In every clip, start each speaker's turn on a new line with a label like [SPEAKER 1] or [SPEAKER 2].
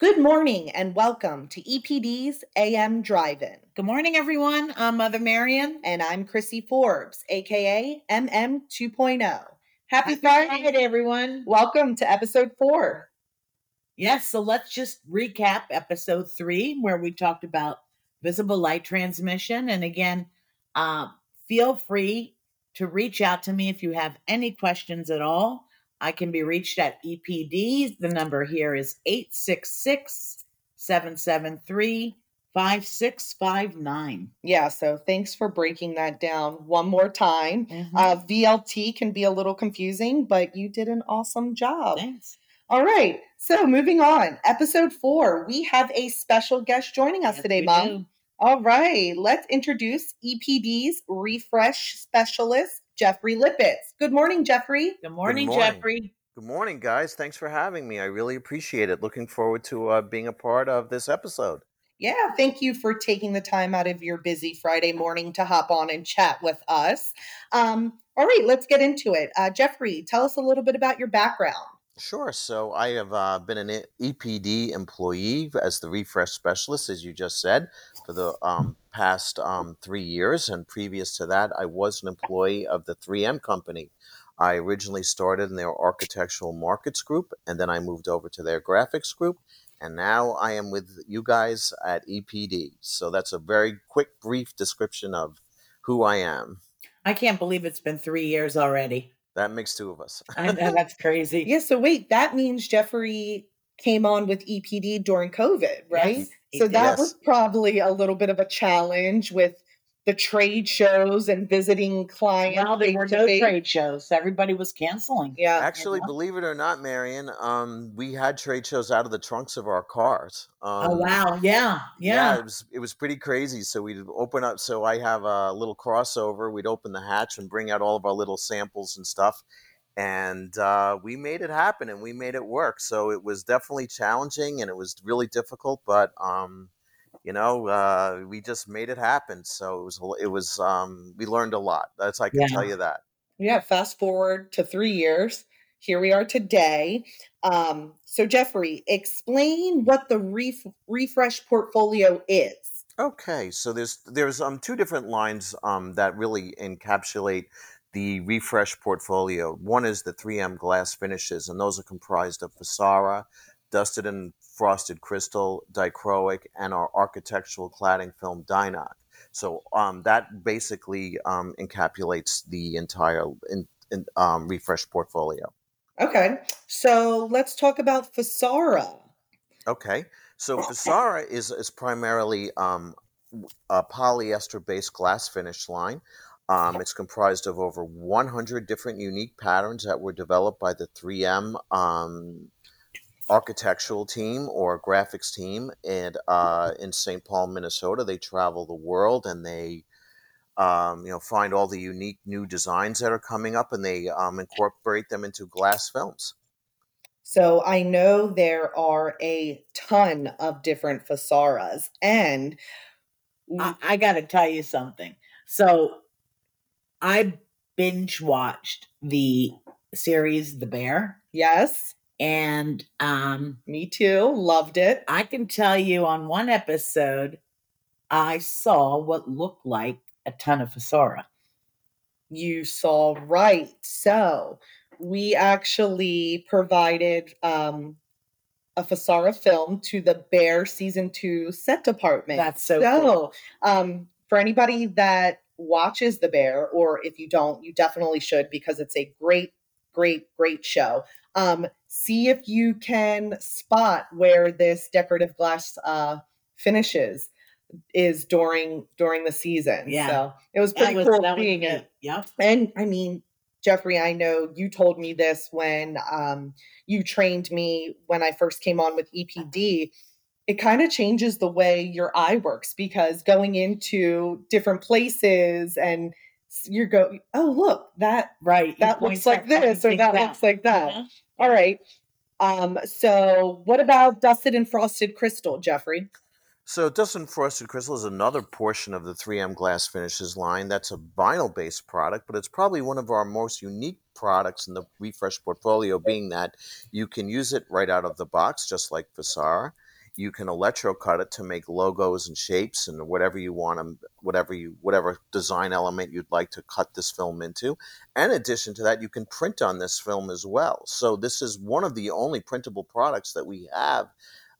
[SPEAKER 1] Good morning and welcome to EPD's AM Drive In.
[SPEAKER 2] Good morning, everyone. I'm Mother Marian.
[SPEAKER 1] And I'm Chrissy Forbes, aka MM 2.0. Happy
[SPEAKER 2] Happy
[SPEAKER 1] Friday.
[SPEAKER 2] Friday, everyone.
[SPEAKER 1] Welcome to episode four.
[SPEAKER 2] Yes, so let's just recap episode three, where we talked about visible light transmission. And again, uh, feel free to reach out to me if you have any questions at all. I can be reached at EPD. The number here is 866 773 5659.
[SPEAKER 1] Yeah, so thanks for breaking that down one more time.
[SPEAKER 2] Mm-hmm.
[SPEAKER 1] Uh, VLT can be a little confusing, but you did an awesome job.
[SPEAKER 2] Thanks.
[SPEAKER 1] All right, so moving on. Episode four, we have a special guest joining us
[SPEAKER 2] Yes,
[SPEAKER 1] today, Mom.
[SPEAKER 2] do.
[SPEAKER 1] All right, let's introduce EPD's refresh specialist, Jeffrey Lipitz. Good morning, Jeffrey.
[SPEAKER 2] Good morning,
[SPEAKER 3] morning.
[SPEAKER 2] Jeffrey.
[SPEAKER 3] Good morning, guys. Thanks for having me. I really appreciate it. Looking forward to uh, being a part of this episode.
[SPEAKER 1] Yeah, thank you for taking the time out of your busy Friday morning to hop on and chat with us. Um, all right, let's get into it. Uh, Jeffrey, tell us a little bit about your background.
[SPEAKER 3] Sure. So I have uh, been an EPD employee as the refresh specialist, as you just said, for the um, past um, three years. And previous to that, I was an employee of the 3M company. I originally started in their architectural markets group, and then I moved over to their graphics group. And now I am with you guys at EPD. So that's a very quick, brief description of who I am.
[SPEAKER 2] I can't believe it's been three years already.
[SPEAKER 3] That makes two of us.
[SPEAKER 2] I know that's crazy.
[SPEAKER 1] Yeah, so wait, that means Jeffrey came on with EPD during COVID, right?
[SPEAKER 2] Yes,
[SPEAKER 1] so that
[SPEAKER 3] Yes.
[SPEAKER 1] was probably a little bit of a challenge with the trade shows and visiting clients.
[SPEAKER 2] Well, there were no
[SPEAKER 1] face-to-face.
[SPEAKER 2] trade shows. Everybody was canceling.
[SPEAKER 1] Yeah.
[SPEAKER 3] Actually,
[SPEAKER 2] know?
[SPEAKER 3] believe it or not, Marian, um, we had trade shows out of the trunks of our cars. Um,
[SPEAKER 2] oh wow! Yeah,
[SPEAKER 3] yeah.
[SPEAKER 2] yeah.
[SPEAKER 3] it was it was pretty crazy. So we'd open up. So I have a little crossover. We'd open the hatch and bring out all of our little samples and stuff, and uh, we made it happen and we made it work. So it was definitely challenging and it was really difficult, but um, you know, uh, we just made it happen. So it was it was um, we learned a lot. That's I can
[SPEAKER 2] Yeah.
[SPEAKER 3] tell you that.
[SPEAKER 1] Yeah, fast forward to three years. Here we are today. Um, so, Jeffrey, explain what the ref- refresh portfolio is.
[SPEAKER 3] Okay, so there's there's um two different lines um that really encapsulate the refresh portfolio. One is the 3M glass finishes, and those are comprised of Fasara, dusted and frosted crystal, dichroic, and our architectural cladding film DI-NOC. So um that basically um encapsulates the entire in, in, um, refresh portfolio.
[SPEAKER 1] Okay, so let's talk about Fasara.
[SPEAKER 3] Okay, so Fasara is is primarily um, a polyester-based glass finish line. Um, it's comprised of over 100 different unique patterns that were developed by the 3M um, architectural team or graphics team and uh, in St. Paul, Minnesota. They travel the world and they um, you know find all the unique new designs that are coming up and they um, incorporate them into glass films.
[SPEAKER 1] So, I know there are a ton of different Fasaras, and
[SPEAKER 2] I, I got to tell you something. So, I binge watched the series The Bear,
[SPEAKER 1] yes,
[SPEAKER 2] and um,
[SPEAKER 1] me too, loved it.
[SPEAKER 2] I can tell you on one episode, I saw what looked like a ton of Fasara.
[SPEAKER 1] You saw right. So we actually provided um, a Fasara film to the Bear season two set department.
[SPEAKER 2] That's so cool.
[SPEAKER 1] um, for anybody that watches the Bear, or if you don't, you definitely should because it's a great, great, great show. Um, see if you can spot where this decorative glass uh, finishes is during during the season.
[SPEAKER 2] Yeah.
[SPEAKER 1] So it was
[SPEAKER 2] That
[SPEAKER 1] pretty
[SPEAKER 2] was-
[SPEAKER 1] cool
[SPEAKER 2] that was
[SPEAKER 1] seeing it.
[SPEAKER 2] Yep.
[SPEAKER 1] And I mean, Jeffrey, I know you told me this when um, you trained me when I first came on with EPD. It kind of changes the way your eye works because going into different places and you're go, oh look that
[SPEAKER 2] Right.
[SPEAKER 1] that looks like this or
[SPEAKER 2] think
[SPEAKER 1] that looks like that.
[SPEAKER 2] Mhm.
[SPEAKER 1] All right. Um, so what about dusted and frosted crystal, Jeffrey?
[SPEAKER 3] So dusted and Frosted Crystal is another portion of the 3M Glass Finishes line. That's a vinyl-based product, but it's probably one of our most unique products in the Refresh portfolio, being that you can use it right out of the box, just like Fasara. You can electrocut it to make logos and shapes and whatever you want them, whatever you whatever design element you'd like to cut this film into. And in addition to that, you can print on this film as well. So this is one of the only printable products that we have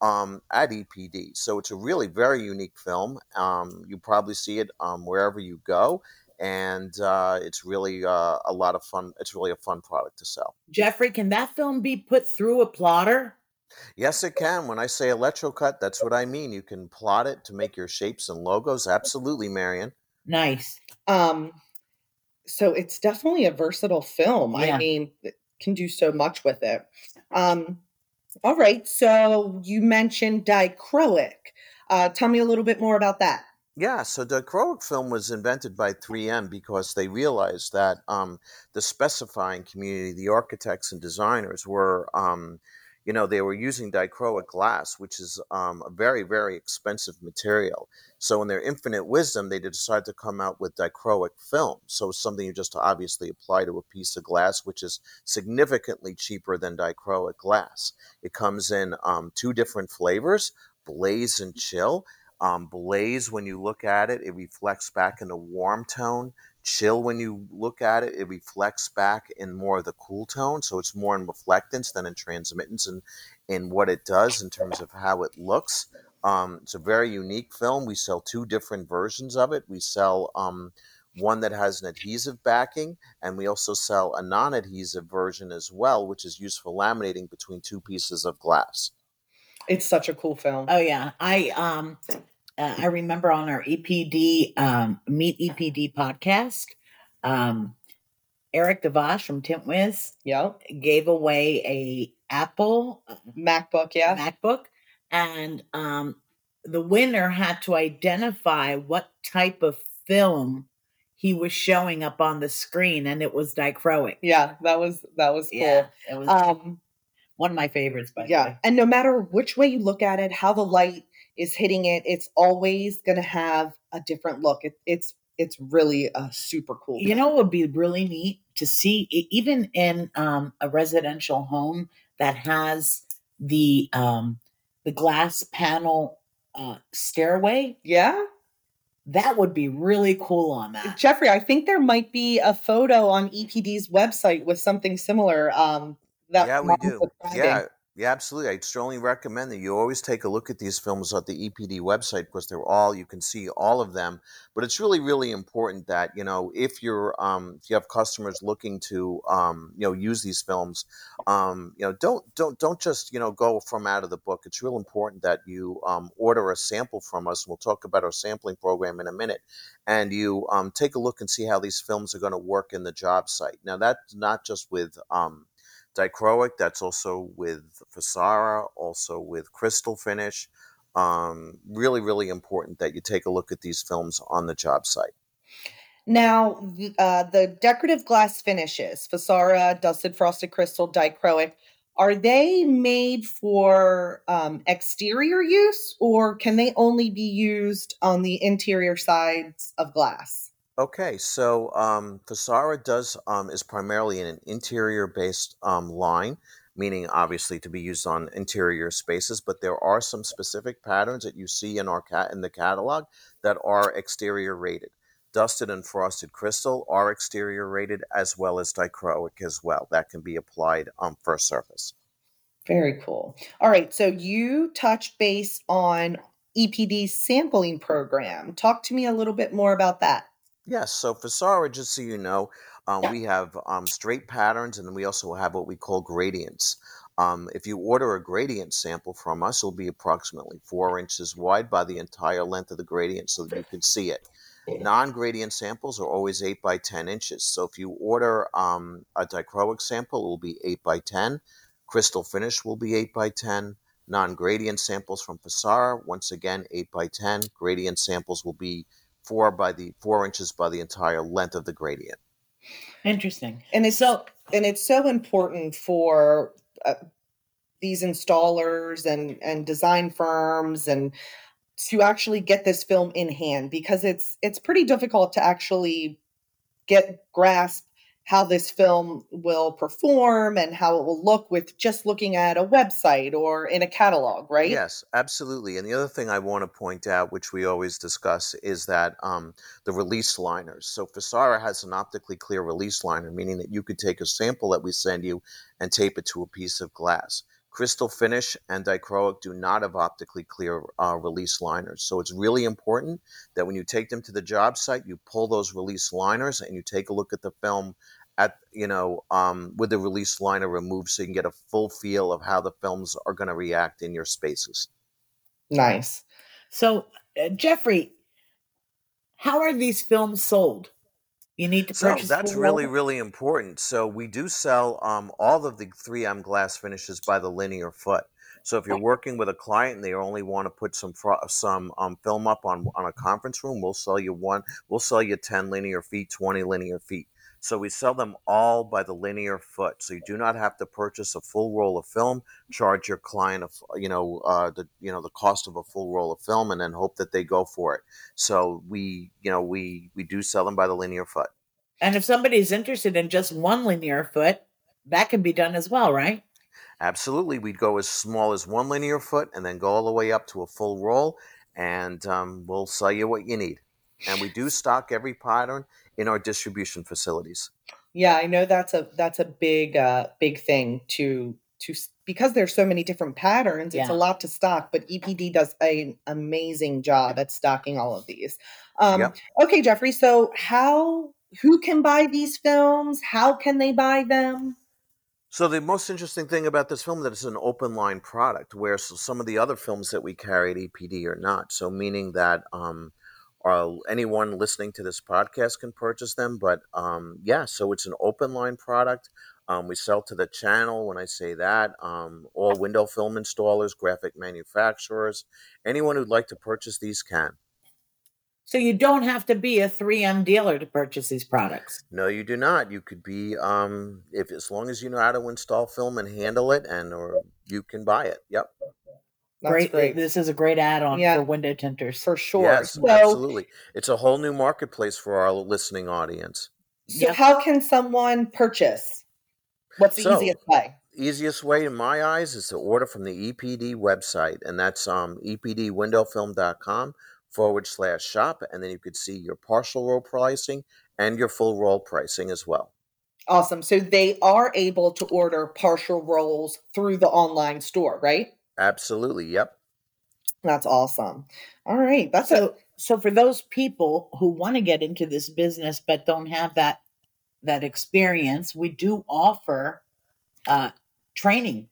[SPEAKER 3] um, at EPD. So it's a really very unique film. Um, you probably see it um, wherever you go and uh, it's really uh, a lot of fun. It's really a fun product to sell.
[SPEAKER 2] Jeffrey, can that film be put through a plotter?
[SPEAKER 3] Yes, it can. When I say electrocut, that's what I mean. You can plot it to make your shapes and logos. Absolutely, Marian.
[SPEAKER 2] Nice.
[SPEAKER 1] Um, so it's definitely a versatile film.
[SPEAKER 2] Yeah.
[SPEAKER 1] I mean, it can do so much with it. Um, all right. So you mentioned dichroic. Uh, tell me a little bit more about that.
[SPEAKER 3] Yeah, so dichroic film was invented by 3M because they realized that um, the specifying community, the architects and designers, were, um, you know, they were using dichroic glass, which is um, a very, very expensive material. So, in their infinite wisdom, they decided to come out with dichroic film. So, something you just obviously apply to a piece of glass, which is significantly cheaper than dichroic glass. It comes in um, two different flavors blaze and chill. Um, blaze, when you look at it, it reflects back in a warm tone. Chill, when you look at it, it reflects back in more of the cool tone. So it's more in reflectance than in transmittance and in what it does in terms of how it looks. Um, it's a very unique film. We sell two different versions of it. We sell um, one that has an adhesive backing, and we also sell a non adhesive version as well, which is used for laminating between two pieces of glass.
[SPEAKER 1] It's such a cool film.
[SPEAKER 2] Oh yeah, I um, uh, I remember on our EPD um, Meet EPD podcast, um, Eric Devash from Tintwiz
[SPEAKER 1] Yep.
[SPEAKER 2] gave away a Apple uh,
[SPEAKER 1] MacBook, yeah.
[SPEAKER 2] MacBook, and um, the winner had to identify what type of film he was showing up on the screen, and it was dichroic.
[SPEAKER 1] yeah, that was that was cool.
[SPEAKER 2] Yeah, it was
[SPEAKER 1] Um,
[SPEAKER 2] one of my favorites. But
[SPEAKER 1] yeah, and no matter which way you look at it, how the light is hitting it, it's always going to have a different look. It, it's it's really a super cool.
[SPEAKER 2] You know, it would be really neat to see, even in um, a residential home that has the um, the glass panel uh, stairway.
[SPEAKER 1] yeah,
[SPEAKER 2] That would be really cool on that.
[SPEAKER 1] Jeffrey, I think there might be a photo on EPD's website with something similar. Um, that
[SPEAKER 3] yeah, we do. Yeah, yeah, absolutely. I strongly recommend that you always take a look at these films at the EPD website because they're all you can see all of them. But it's really, really important that you know if you're um, if you have customers looking to um, you know use these films, um, you know don't don't don't just you know go from out of the book. It's real important that you um, order a sample from us. We'll talk about our sampling program in a minute, and you um, take a look and see how these films are going to work in the job site. Now that's not just with um, dichroic. That's also with Fasara, also with crystal finish. Um, really, really important that you take a look at these films on the job site.
[SPEAKER 1] Now, the- uh, the decorative glass finishes, Fasara, dusted frosted crystal, dichroic, are they made for um, exterior use or can they only be used on the interior sides of glass?
[SPEAKER 3] Okay, so um, Fasara does um, is primarily in an interior based um, line, meaning obviously to be used on interior spaces. But there are some specific patterns that you see in our cat in the catalog that are exterior rated. Dusted and frosted crystal are exterior rated as well as dichroic as well. That can be applied um, for a surface.
[SPEAKER 1] Very cool. All right, so you touched base on EPD's sampling program. Talk to me a little bit more about that.
[SPEAKER 3] Yes, so for Fasara, just so you know, um, we have um, straight patterns and then we also have what we call gradients. Um, if you order a gradient sample from us, it'll be approximately four inches wide by the entire length of the gradient so that you can see it. Non gradient samples are always 8 by 10 inches. So if you order um, a dichroic sample, it will be 8 by 10. Crystal finish will be 8 by 10. Non gradient samples from Fasara, once again, 8 by 10. Gradient samples will be four by the four inches by the entire length of the gradient.
[SPEAKER 2] Interesting.
[SPEAKER 1] And it's
[SPEAKER 2] So
[SPEAKER 1] and it's so important for uh, these installers and and design firms and to actually get this film in hand because it's it's pretty difficult to actually get grasp how this film will perform and how it will look with just looking at a website or in a catalog, right?
[SPEAKER 3] Yes, absolutely. And the other thing I want to point out, which we always discuss, is that um, the release liners. So Fasara has an optically clear release liner, meaning that you could take a sample that we send you and tape it to a piece of glass. Crystal Finish and Dichroic do not have optically clear uh, release liners. So it's really important that when you take them to the job site, you pull those release liners and you take a look at the film at you know um, with the release liner removed so you can get a full feel of how the films are going to react in your spaces.
[SPEAKER 1] Nice.
[SPEAKER 2] So, uh, Jeffrey, how are these films sold? You need to
[SPEAKER 3] So
[SPEAKER 2] purchase
[SPEAKER 3] that's really, really important. So we do sell um, all of the 3M glass finishes by the linear foot. So if you're working with a client and they only want to put some some um, film up on on a conference room, we'll sell you one. We'll sell you 10 linear feet, 20 linear feet. So we sell them all by the linear foot. So you do not have to purchase a full roll of film, charge your client a, you know uh, the you know the cost of a full roll of film, and then hope that they go for it. So we you know we we do sell them by the linear foot.
[SPEAKER 2] And if somebody's interested in just one linear foot, that can be done as well, right?
[SPEAKER 3] Absolutely, we'd go as small as one linear foot and then go all the way up to a full roll, and um, we'll sell you what you need. And we do stock every pattern in our distribution facilities.
[SPEAKER 1] Yeah, I know that's a that's a big uh big thing to to because there's so many different patterns, it's a lot to stock, but EPD does an amazing job at stocking all of these. Um
[SPEAKER 3] Yep.
[SPEAKER 1] okay, Jeffrey, so how who can buy these films? How can they buy them?
[SPEAKER 3] So the most interesting thing about this film that it's an open line product, where some of the other films that we carry at EPD are not. So meaning that um, uh, anyone listening to this podcast can purchase them. But um, yeah, so it's an open line product. Um, we sell to the channel. When I say that, um, all window film installers, graphic manufacturers, anyone who'd like to purchase these can.
[SPEAKER 2] So you don't have to be a 3M dealer to purchase these products.
[SPEAKER 3] No, you do not. You could be um, if as long as you know how to install film and handle it, and or you can buy it. Yep.
[SPEAKER 1] That's
[SPEAKER 2] great.
[SPEAKER 1] great.
[SPEAKER 2] This is a great add-on
[SPEAKER 1] Yeah.
[SPEAKER 2] for window tinters.
[SPEAKER 1] For sure.
[SPEAKER 3] Yes,
[SPEAKER 1] So
[SPEAKER 3] absolutely. It's a whole new marketplace for our listening audience.
[SPEAKER 1] so
[SPEAKER 2] Yep.
[SPEAKER 1] how can someone purchase? What's the
[SPEAKER 3] So,
[SPEAKER 1] easiest way?
[SPEAKER 3] easiest way in my eyes is to order from the EPD website, and that's um, epdwindowfilm.com forward slash shop, and then you could see your partial roll pricing and your full roll pricing as well.
[SPEAKER 1] Awesome. So they are able to order partial rolls through the online store, right?
[SPEAKER 3] Absolutely. Yep.
[SPEAKER 1] That's awesome. All right. That's a
[SPEAKER 2] So so for those people who want to get into this business but don't have that that experience, we do offer uh training.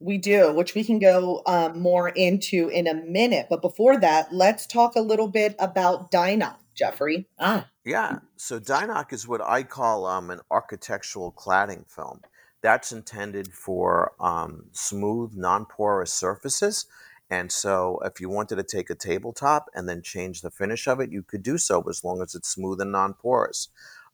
[SPEAKER 1] we do, which we can go um, more into in a minute. But before that, let's talk a little bit about Dyna, Jeffrey.
[SPEAKER 2] Ah,
[SPEAKER 3] Yeah. So DI-NOC is what I call um, an architectural cladding film. That's intended for um, smooth, non-porous surfaces. And so, if you wanted to take a tabletop and then change the finish of it, you could do so as long as it's smooth and non-porous.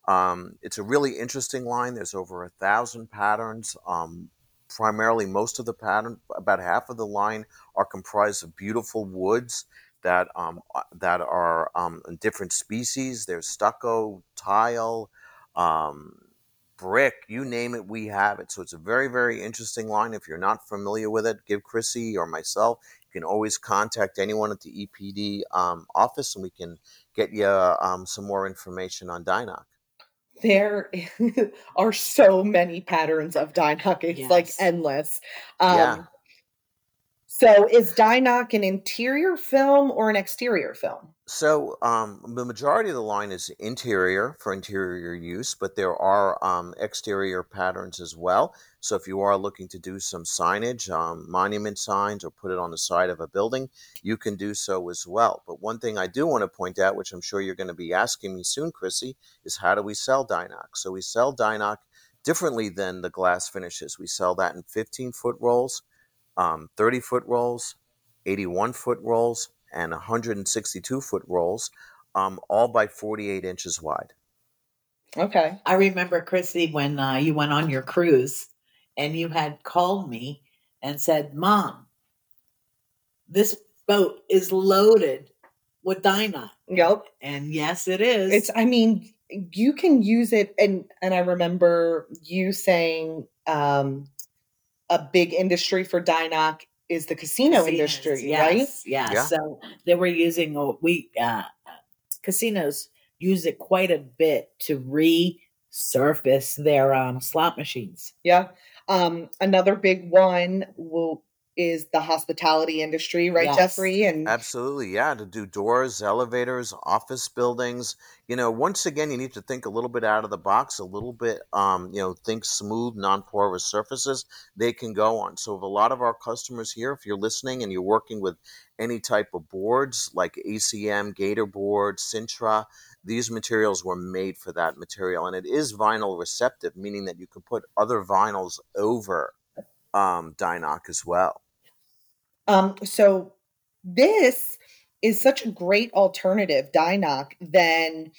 [SPEAKER 3] Um, it's a really interesting line. There's over a thousand patterns. Um, primarily, most of the pattern, about half of the line, are comprised of beautiful woods that um, uh, that are um, different species. There's stucco, tile, um, brick, you name it, we have it. So it's a very, very interesting line. If you're not familiar with it, give Chrissy or myself. You can always contact anyone at the EPD um, office, and we can get you um, some more information on DI-NOC.
[SPEAKER 1] There are so many patterns of DI-NOC. It's like endless. Um,
[SPEAKER 3] Yeah.
[SPEAKER 1] So is DI-NOC an interior film or an exterior film?
[SPEAKER 3] So um, the majority of the line is interior for interior use, but there are um, exterior patterns as well. So if you are looking to do some signage, um, monument signs, or put it on the side of a building, you can do so as well. But one thing I do want to point out, which I'm sure you're going to be asking me soon, Chrissy, is how do we sell DI-NOC? So we sell DI-NOC differently than the glass finishes. We sell that in 15 foot rolls, um, 30 foot rolls, 81 foot rolls, and 162 foot rolls, um, all by 48 inches wide.
[SPEAKER 1] Okay.
[SPEAKER 2] I remember Chrissy when uh, you went on your cruise and you had called me and said, "Mom, this boat is loaded with DI-NOC."
[SPEAKER 1] Yep.
[SPEAKER 2] And yes, it is.
[SPEAKER 1] It's I mean, you can use it and and I remember you saying um a big industry for DI-NOC is the casino
[SPEAKER 2] Casinos,
[SPEAKER 1] industry,
[SPEAKER 2] yes,
[SPEAKER 1] right?
[SPEAKER 2] Yeah.
[SPEAKER 3] Yeah.
[SPEAKER 2] So they were using uh, we uh, casinos use it quite a bit to resurface their um, slot machines.
[SPEAKER 1] Yeah. Um, another big one will is the hospitality industry, right,
[SPEAKER 2] Yes.
[SPEAKER 1] Jeffrey? And
[SPEAKER 3] Absolutely, yeah. To do doors, elevators, office buildings. You know, once again, you need to think a little bit out of the box, a little bit, um, you know, think smooth, non porous surfaces they can go on. So, if a lot of our customers here, if you're listening and you're working with any type of boards like ACM, Gator Board, Sintra, these materials were made for that material. And it is vinyl receptive, meaning that you can put other vinyls over um, DI-NOC as well.
[SPEAKER 1] Um, so this is such a great alternative, DI-NOC, than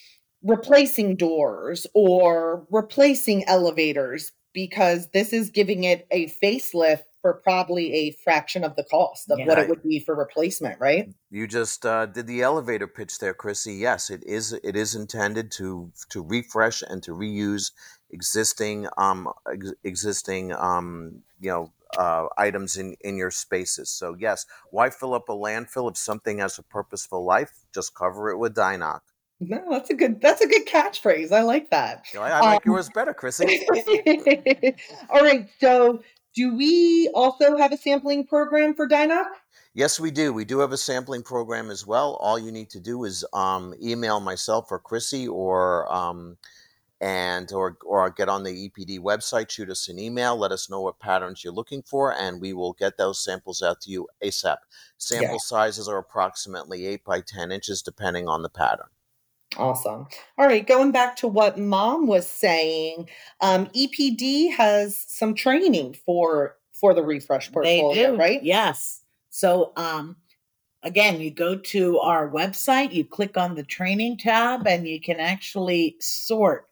[SPEAKER 1] replacing doors or replacing elevators because this is giving it a facelift for probably a fraction of the cost of what it would be for replacement, right?
[SPEAKER 3] You just uh, did the elevator pitch there, Chrissy. Yes, it is. It is intended to to refresh and to reuse existing um ex- existing um you know uh, items in in your spaces. So yes, why fill up a landfill if something has a purposeful life? Just cover it with DI-NOC.
[SPEAKER 1] No, that's a good that's a good catchphrase. I like that.
[SPEAKER 3] You know, I, I like
[SPEAKER 1] Um,
[SPEAKER 3] yours better, Chrissy.
[SPEAKER 1] All right. So, do we also have a sampling program for DI-NOC?
[SPEAKER 3] Yes, we do. We do have a sampling program as well. All you need to do is um, email myself or Chrissy or um, and or or get on the EPD website, shoot us an email, let us know what patterns you're looking for, and we will get those samples out to you ASAP. Sample
[SPEAKER 1] Yeah.
[SPEAKER 3] sizes are approximately eight by ten inches, depending on the pattern.
[SPEAKER 1] Awesome. All right. Going back to what Mom was saying, um, EPD has some training for for the refresh portfolio,
[SPEAKER 2] they do,
[SPEAKER 1] right?
[SPEAKER 2] Yes. So, um, again, you go to our website, you click on the training tab, and you can actually sort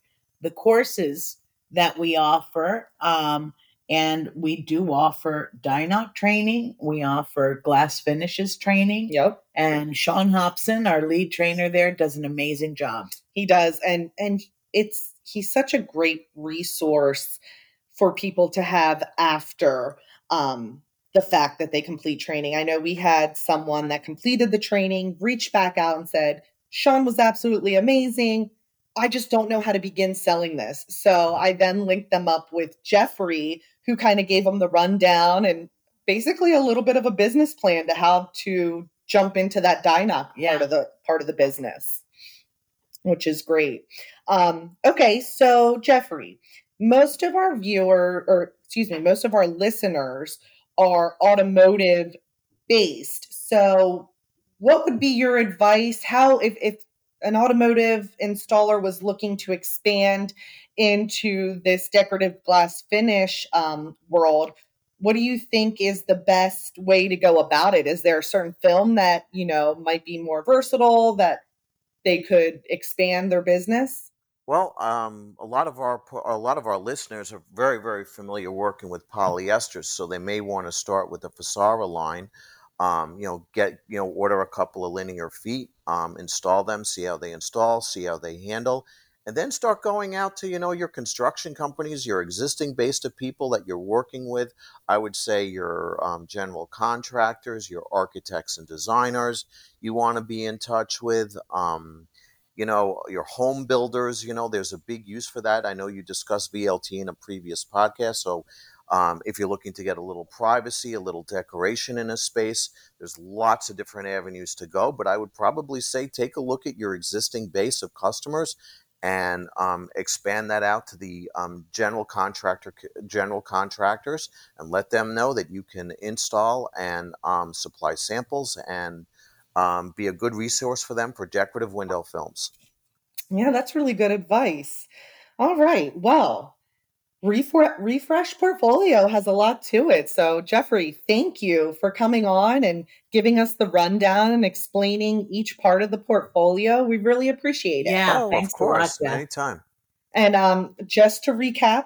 [SPEAKER 2] the courses that we offer. Um, and we do offer DI-NOC training. We offer glass finishes training.
[SPEAKER 1] Yep.
[SPEAKER 2] And Sean Hobson, our lead trainer there, does an amazing job.
[SPEAKER 1] He does, and and it's he's such a great resource for people to have after um, the fact that they complete training. I know we had someone that completed the training reached back out and said, "Sean was absolutely amazing. I just don't know how to begin selling this." So I then linked them up with Jeffrey, who kind of gave them the rundown and basically a little bit of a business plan to how to jump into that DI-NOC
[SPEAKER 2] Yeah.
[SPEAKER 1] part of the part of the business which is great. Um, okay, so Jeffrey, most of our viewer, or excuse me, most of our listeners are automotive based. So, what would be your advice? How, if, if an automotive installer was looking to expand into this decorative glass finish um, world, what do you think is the best way to go about it? Is there a certain film that you know might be more versatile that they could expand their business?
[SPEAKER 3] Well, um, a lot of our a lot of our listeners are very very familiar working with polyesters, so they may want to start with the Fasara line. Um, you know, get you know, order a couple of linear feet, um, install them, see how they install, see how they handle, and then start going out to you know your construction companies, your existing base of people that you're working with. I would say your um, general contractors, your architects and designers. You want to be in touch with. Um, you know your home builders you know there's a big use for that i know you discussed vlt in a previous podcast so um, if you're looking to get a little privacy a little decoration in a space there's lots of different avenues to go but i would probably say take a look at your existing base of customers and um, expand that out to the um, general contractor general contractors and let them know that you can install and um, supply samples and um, be a good resource for them for decorative window films.
[SPEAKER 1] Yeah, that's really good advice. All right. Well, Refre- Refresh Portfolio has a lot to it. So, Jeffrey, thank you for coming on and giving us the rundown and explaining each part of the portfolio. We really appreciate it.
[SPEAKER 2] Yeah,
[SPEAKER 3] oh,
[SPEAKER 2] thanks
[SPEAKER 3] of
[SPEAKER 2] a lot,
[SPEAKER 3] course,
[SPEAKER 2] Jeff.
[SPEAKER 3] anytime.
[SPEAKER 1] And um, just to recap,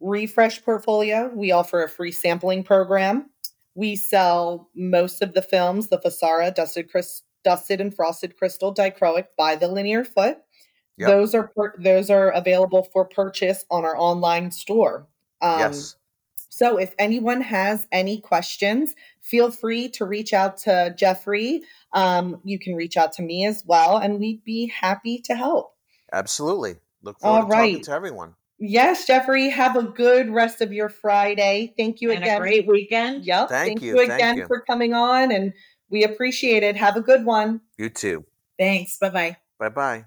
[SPEAKER 1] Refresh Portfolio, we offer a free sampling program. We sell most of the films, the Fasara dusted, crys- dusted and frosted crystal dichroic by the linear foot.
[SPEAKER 3] Yep.
[SPEAKER 1] those are per- those are available for purchase on our online store. Um,
[SPEAKER 3] yes.
[SPEAKER 1] So if anyone has any questions, feel free to reach out to Jeffrey. Um, you can reach out to me as well, and we'd be happy to help.
[SPEAKER 3] Absolutely. Look forward
[SPEAKER 1] All
[SPEAKER 3] to talking to everyone.
[SPEAKER 1] Yes, Jeffrey, have a good rest of your Friday. Thank you
[SPEAKER 2] and
[SPEAKER 1] again.
[SPEAKER 2] a great weekend.
[SPEAKER 1] Yep.
[SPEAKER 3] Thank you,
[SPEAKER 1] you
[SPEAKER 3] thank
[SPEAKER 1] again
[SPEAKER 3] you.
[SPEAKER 1] for coming on, and we appreciate it. Have a good one.
[SPEAKER 3] You too.
[SPEAKER 2] Thanks. Bye bye.
[SPEAKER 3] Bye bye.